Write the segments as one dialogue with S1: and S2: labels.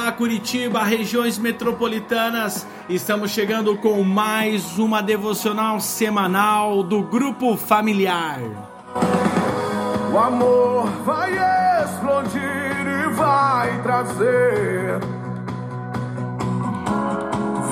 S1: Olá, Curitiba, regiões metropolitanas. Estamos chegando com mais uma devocional semanal do Grupo Familiar.
S2: O amor vai explodir e vai trazer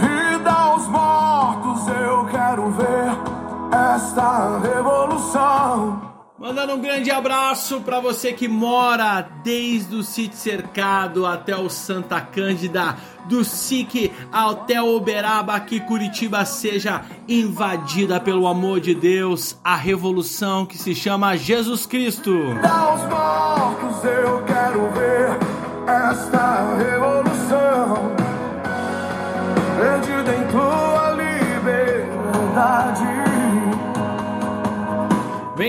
S2: vida aos mortos. Eu quero ver esta revolução.
S1: Mandando um grande abraço para você que mora desde o sítio cercado até o Santa Cândida, do SIC até Uberaba, que Curitiba seja invadida pelo amor de Deus, a revolução que se chama Jesus Cristo.
S2: Aos mortos eu quero ver esta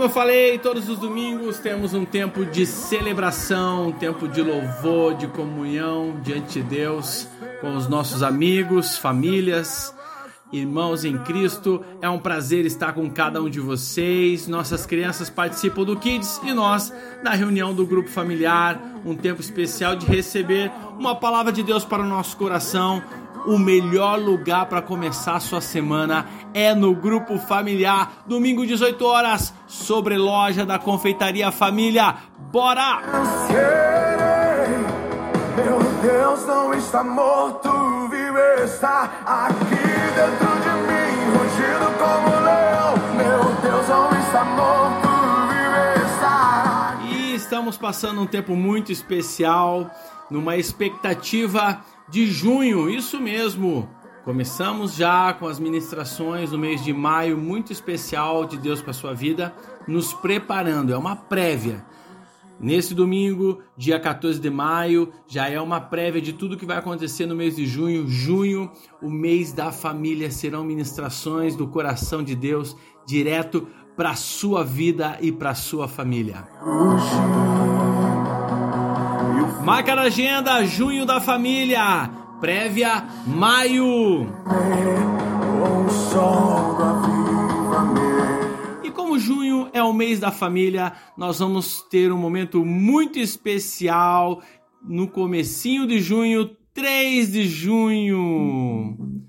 S2: Como
S1: eu falei, todos os domingos temos um tempo de celebração, um tempo de louvor, de comunhão diante de Deus com os nossos amigos, famílias, irmãos em Cristo. É um prazer estar com cada um de vocês. Nossas crianças participam do Kids e nós da reunião do grupo familiar, um tempo especial de receber uma palavra de Deus para o nosso coração. O melhor lugar para começar a sua semana é no grupo familiar, domingo 18 horas, sobre loja da confeitaria família. Bora!
S2: Meu Deus não está morto, vive está aqui dentro de mim, rugindo como um leão. Meu Deus não está morto, vive está.
S1: E estamos passando um tempo muito especial, numa expectativa de junho, isso mesmo. Começamos já com as ministrações no mês de maio, muito especial de Deus para sua vida, nos preparando, é uma prévia. Nesse domingo, dia 14 de maio, já é uma prévia de tudo que vai acontecer no mês de junho. Junho, o mês da família, serão ministrações do coração de Deus direto para sua vida e para sua família. Marca na agenda, junho da família. Prévia, maio. E como junho é o mês da família, nós vamos ter um momento muito especial no comecinho de junho, 3 de junho.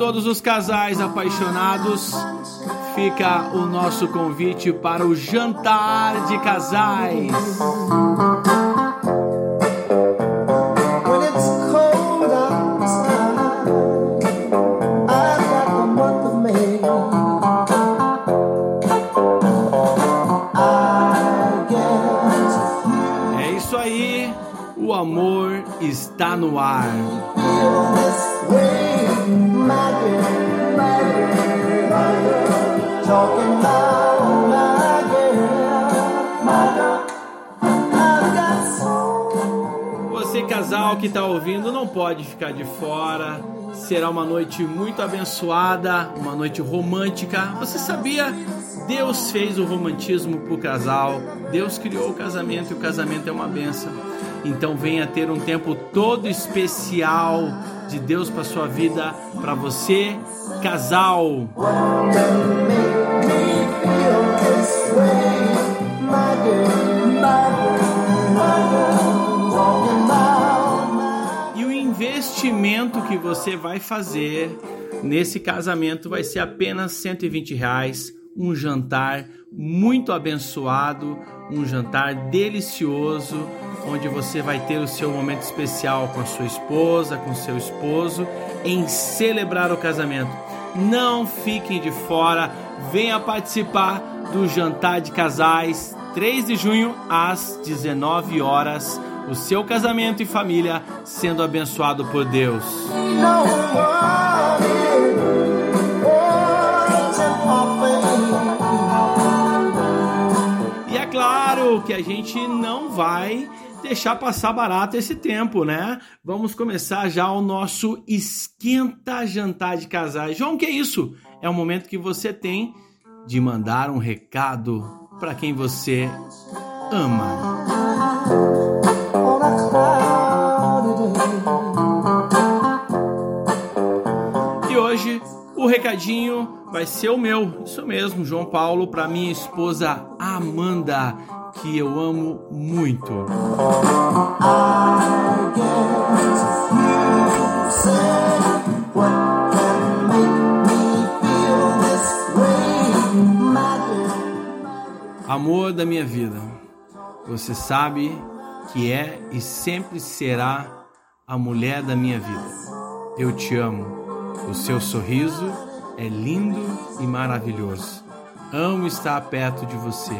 S1: Todos os casais apaixonados, fica o nosso convite para o jantar de casais. É isso aí, o amor está no ar. Você, casal que está ouvindo, não pode ficar de fora. Será uma noite muito abençoada, uma noite romântica. Você sabia? Deus fez o romantismo para o casal. Deus criou o casamento e o casamento é uma benção. Então venha ter um tempo todo especial de Deus para sua vida, para você, casal. E o investimento que você vai fazer nesse casamento vai ser apenas 120 reais, um jantar muito abençoado, um jantar delicioso, onde você vai ter o seu momento especial com a sua esposa, com seu esposo, em celebrar o casamento. Não fiquem de fora, venha participar do jantar de casais, 3 de junho às 19 horas. O seu casamento e família sendo abençoado por Deus. E é claro que a gente não vai deixar passar barato esse tempo, né? Vamos começar já o nosso esquenta jantar de casais. João, que é isso? É o momento que você tem de mandar um recado para quem você ama. E hoje o recadinho vai ser o meu, isso mesmo, João Paulo, para minha esposa Amanda, que eu amo muito. Amor da minha vida, você sabe que é e sempre será a mulher da minha vida. Eu te amo. O seu sorriso é lindo e maravilhoso. Amo estar perto de você.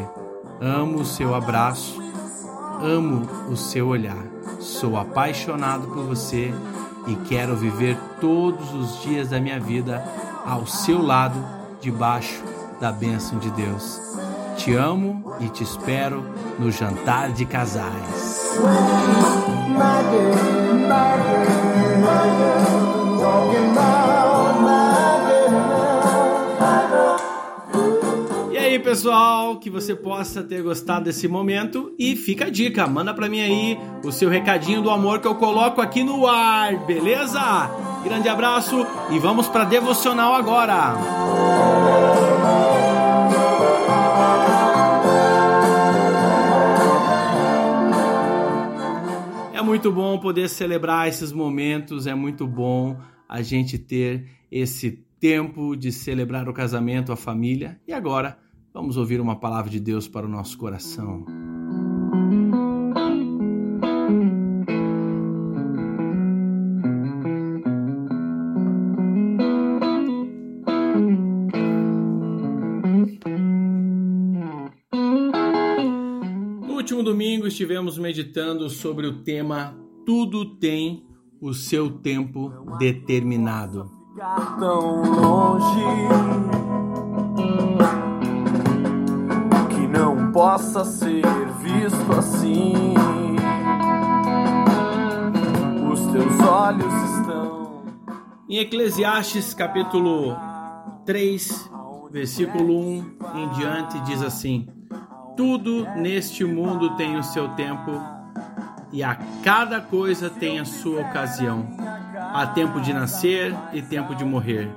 S1: Amo o seu abraço. Amo o seu olhar. Sou apaixonado por você e quero viver todos os dias da minha vida ao seu lado, debaixo da bênção de Deus. Te amo e te espero no jantar de casais.
S3: My dear, my dear, my dear.
S1: Pessoal, que você possa ter gostado desse momento e fica a dica, manda pra mim aí o seu recadinho do amor que eu coloco aqui no ar, beleza? Grande abraço e vamos pra devocional agora. É muito bom poder celebrar esses momentos, é muito bom a gente ter esse tempo de celebrar o casamento, a família. E agora, vamos ouvir uma palavra de Deus para o nosso coração. No último domingo estivemos meditando sobre o tema Tudo tem o seu tempo determinado.
S2: tão longe possa ser visto assim. Os teus olhos estão
S1: Em Eclesiastes capítulo 3, versículo 1 em diante, diz assim: Tudo neste mundo tem o seu tempo e a cada coisa tem a sua ocasião. Há tempo de nascer e tempo de morrer,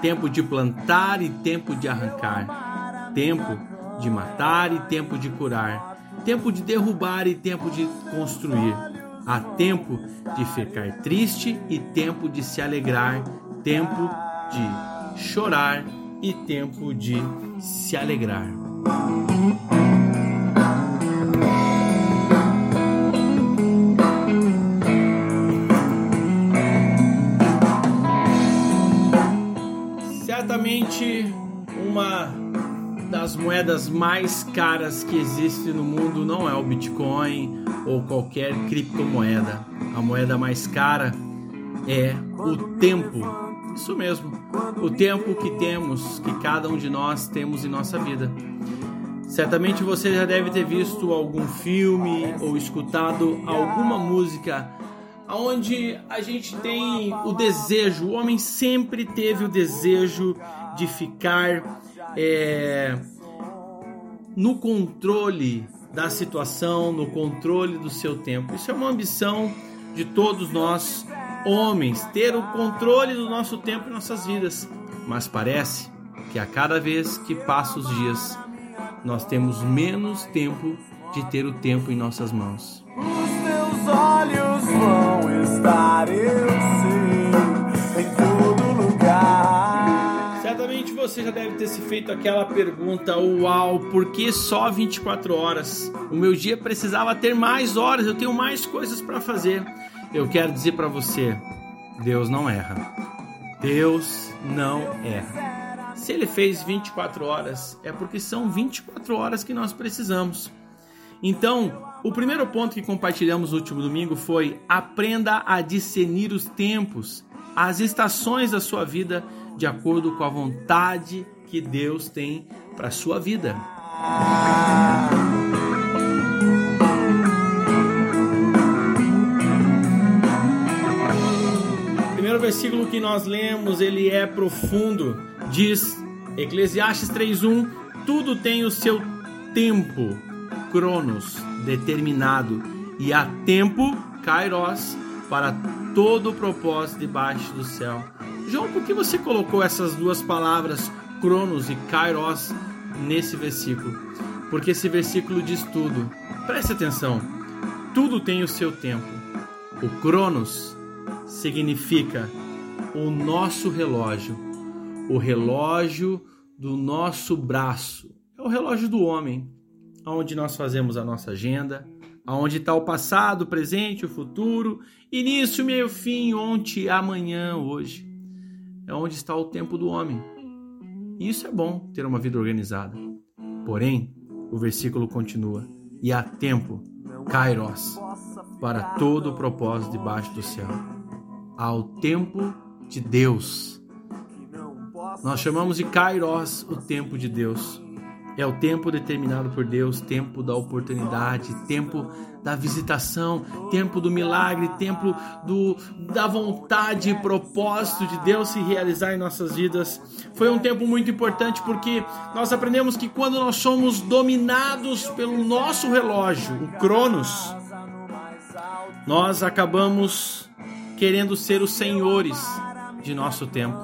S1: tempo de plantar e tempo de arrancar, tempo de matar e tempo de curar, tempo de derrubar e tempo de construir. Há tempo de ficar triste e tempo de se alegrar, tempo de chorar e tempo de se alegrar. Certamente uma moedas mais caras que existe no mundo não é o Bitcoin ou qualquer criptomoeda. A moeda mais cara é o tempo. Isso mesmo, o tempo que temos, que cada um de nós temos em nossa vida. Certamente você já deve ter visto algum filme ou escutado alguma música onde a gente tem o desejo, o homem sempre teve o desejo de ficar é, no controle da situação, no controle do seu tempo. Isso é uma ambição de todos nós, homens, ter o controle do nosso tempo e nossas vidas. Mas parece que a cada vez que passa os dias, nós temos menos tempo de ter o tempo em nossas mãos.
S2: Os teus olhos vão estar, eu
S1: você já deve ter se feito aquela pergunta: Uau, por que só 24 horas? O meu dia precisava ter mais horas, eu tenho mais coisas para fazer. Eu quero dizer para você: Deus não erra. Deus não erra. Se ele fez 24 horas, é porque são 24 horas que nós precisamos. Então, o primeiro ponto que compartilhamos no último domingo foi: aprenda a discernir os tempos, as estações da sua vida de acordo com a vontade que Deus tem para a sua vida. O primeiro versículo que nós lemos, ele é profundo, diz Eclesiastes 3:1, tudo tem o seu tempo, cronos, determinado, e há tempo, kairos, para todo o propósito debaixo do céu João, por que você colocou essas duas palavras, cronos e kairos, nesse versículo? Porque esse versículo diz tudo. Preste atenção. Tudo tem o seu tempo. O cronos significa o nosso relógio, o relógio do nosso braço. É o relógio do homem, onde nós fazemos a nossa agenda, aonde está o passado, o presente, o futuro, início, meio, fim, ontem, amanhã, hoje. É onde está o tempo do homem. E isso é bom ter uma vida organizada. Porém, o versículo continua: e há tempo, kairos, para todo o propósito debaixo do céu. Há o tempo de Deus. Nós chamamos de kairos o tempo de Deus. É o tempo determinado por Deus, tempo da oportunidade, tempo da visitação, tempo do milagre, tempo do, da vontade e propósito de Deus se realizar em nossas vidas. Foi um tempo muito importante porque nós aprendemos que quando nós somos dominados pelo nosso relógio, o Cronos, nós acabamos querendo ser os senhores de nosso tempo.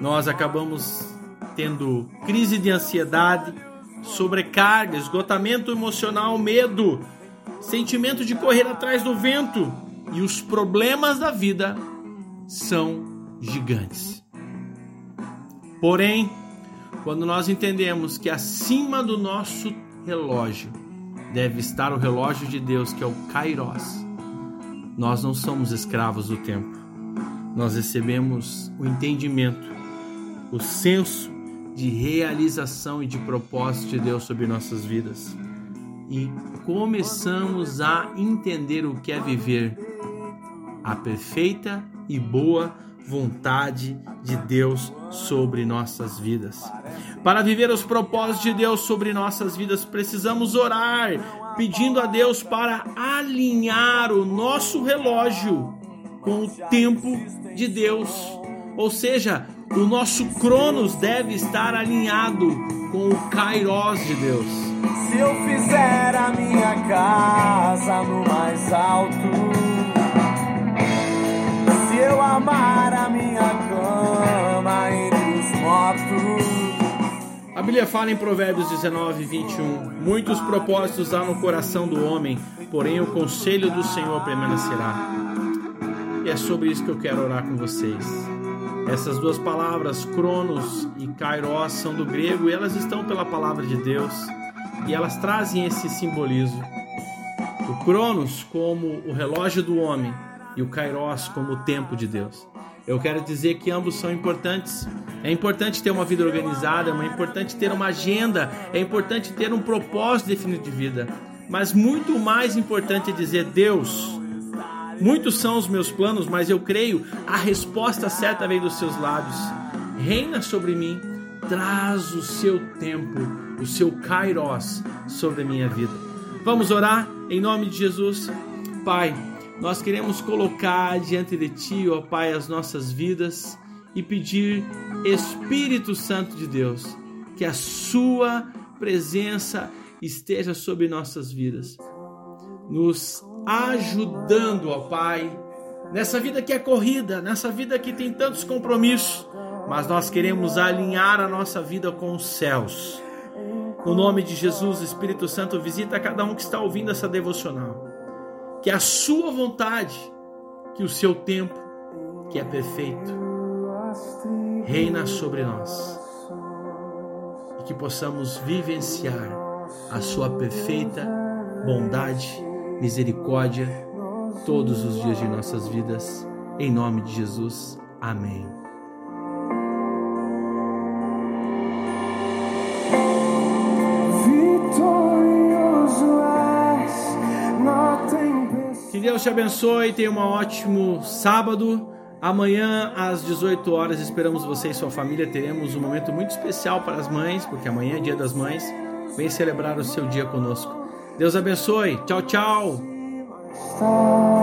S1: Nós acabamos tendo crise de ansiedade, sobrecarga, esgotamento emocional, medo, sentimento de correr atrás do vento e os problemas da vida são gigantes. Porém, quando nós entendemos que acima do nosso relógio deve estar o relógio de Deus, que é o Kairos, nós não somos escravos do tempo. Nós recebemos o entendimento, o senso de realização e de propósito de Deus sobre nossas vidas. E começamos a entender o que é viver a perfeita e boa vontade de Deus sobre nossas vidas. Para viver os propósitos de Deus sobre nossas vidas, precisamos orar, pedindo a Deus para alinhar o nosso relógio com o tempo de Deus. Ou seja, o nosso Cronos deve estar alinhado com o Kairos de Deus.
S3: Se eu fizer a minha casa no mais alto, se eu amar a minha cama entre os mortos,
S1: A Bíblia fala em Provérbios 19, 21: Muitos propósitos há no coração do homem, porém o conselho do Senhor permanecerá. E é sobre isso que eu quero orar com vocês. Essas duas palavras, Cronos e Kairos, são do grego e elas estão pela palavra de Deus e elas trazem esse simbolismo. O Cronos como o relógio do homem e o Kairos como o tempo de Deus. Eu quero dizer que ambos são importantes. É importante ter uma vida organizada, é importante ter uma agenda, é importante ter um propósito definido de vida. Mas muito mais importante é dizer: Deus, muitos são os meus planos, mas eu creio a resposta certa vem dos seus lábios. Reina sobre mim, traz o seu tempo, o seu kairos sobre a minha vida. Vamos orar em nome de Jesus. Pai, nós queremos colocar diante de Ti, ó Pai, as nossas vidas e pedir, Espírito Santo de Deus, que a Sua presença esteja sobre nossas vidas, nos ajudando, ó Pai, nessa vida que é corrida, nessa vida que tem tantos compromissos, mas nós queremos alinhar a nossa vida com os céus. No nome de Jesus, Espírito Santo, visita cada um que está ouvindo essa devocional. Que a sua vontade, que o seu tempo, que é perfeito, reina sobre nós. E que possamos vivenciar a sua perfeita bondade, misericórdia todos os dias de nossas vidas. Em nome de Jesus. Amém. Que Deus te abençoe, tenha um ótimo sábado. Amanhã às 18 horas esperamos você e sua família. Teremos um momento muito especial para as mães, porque amanhã é Dia das Mães. Vem celebrar o seu dia conosco. Deus abençoe. Tchau, tchau.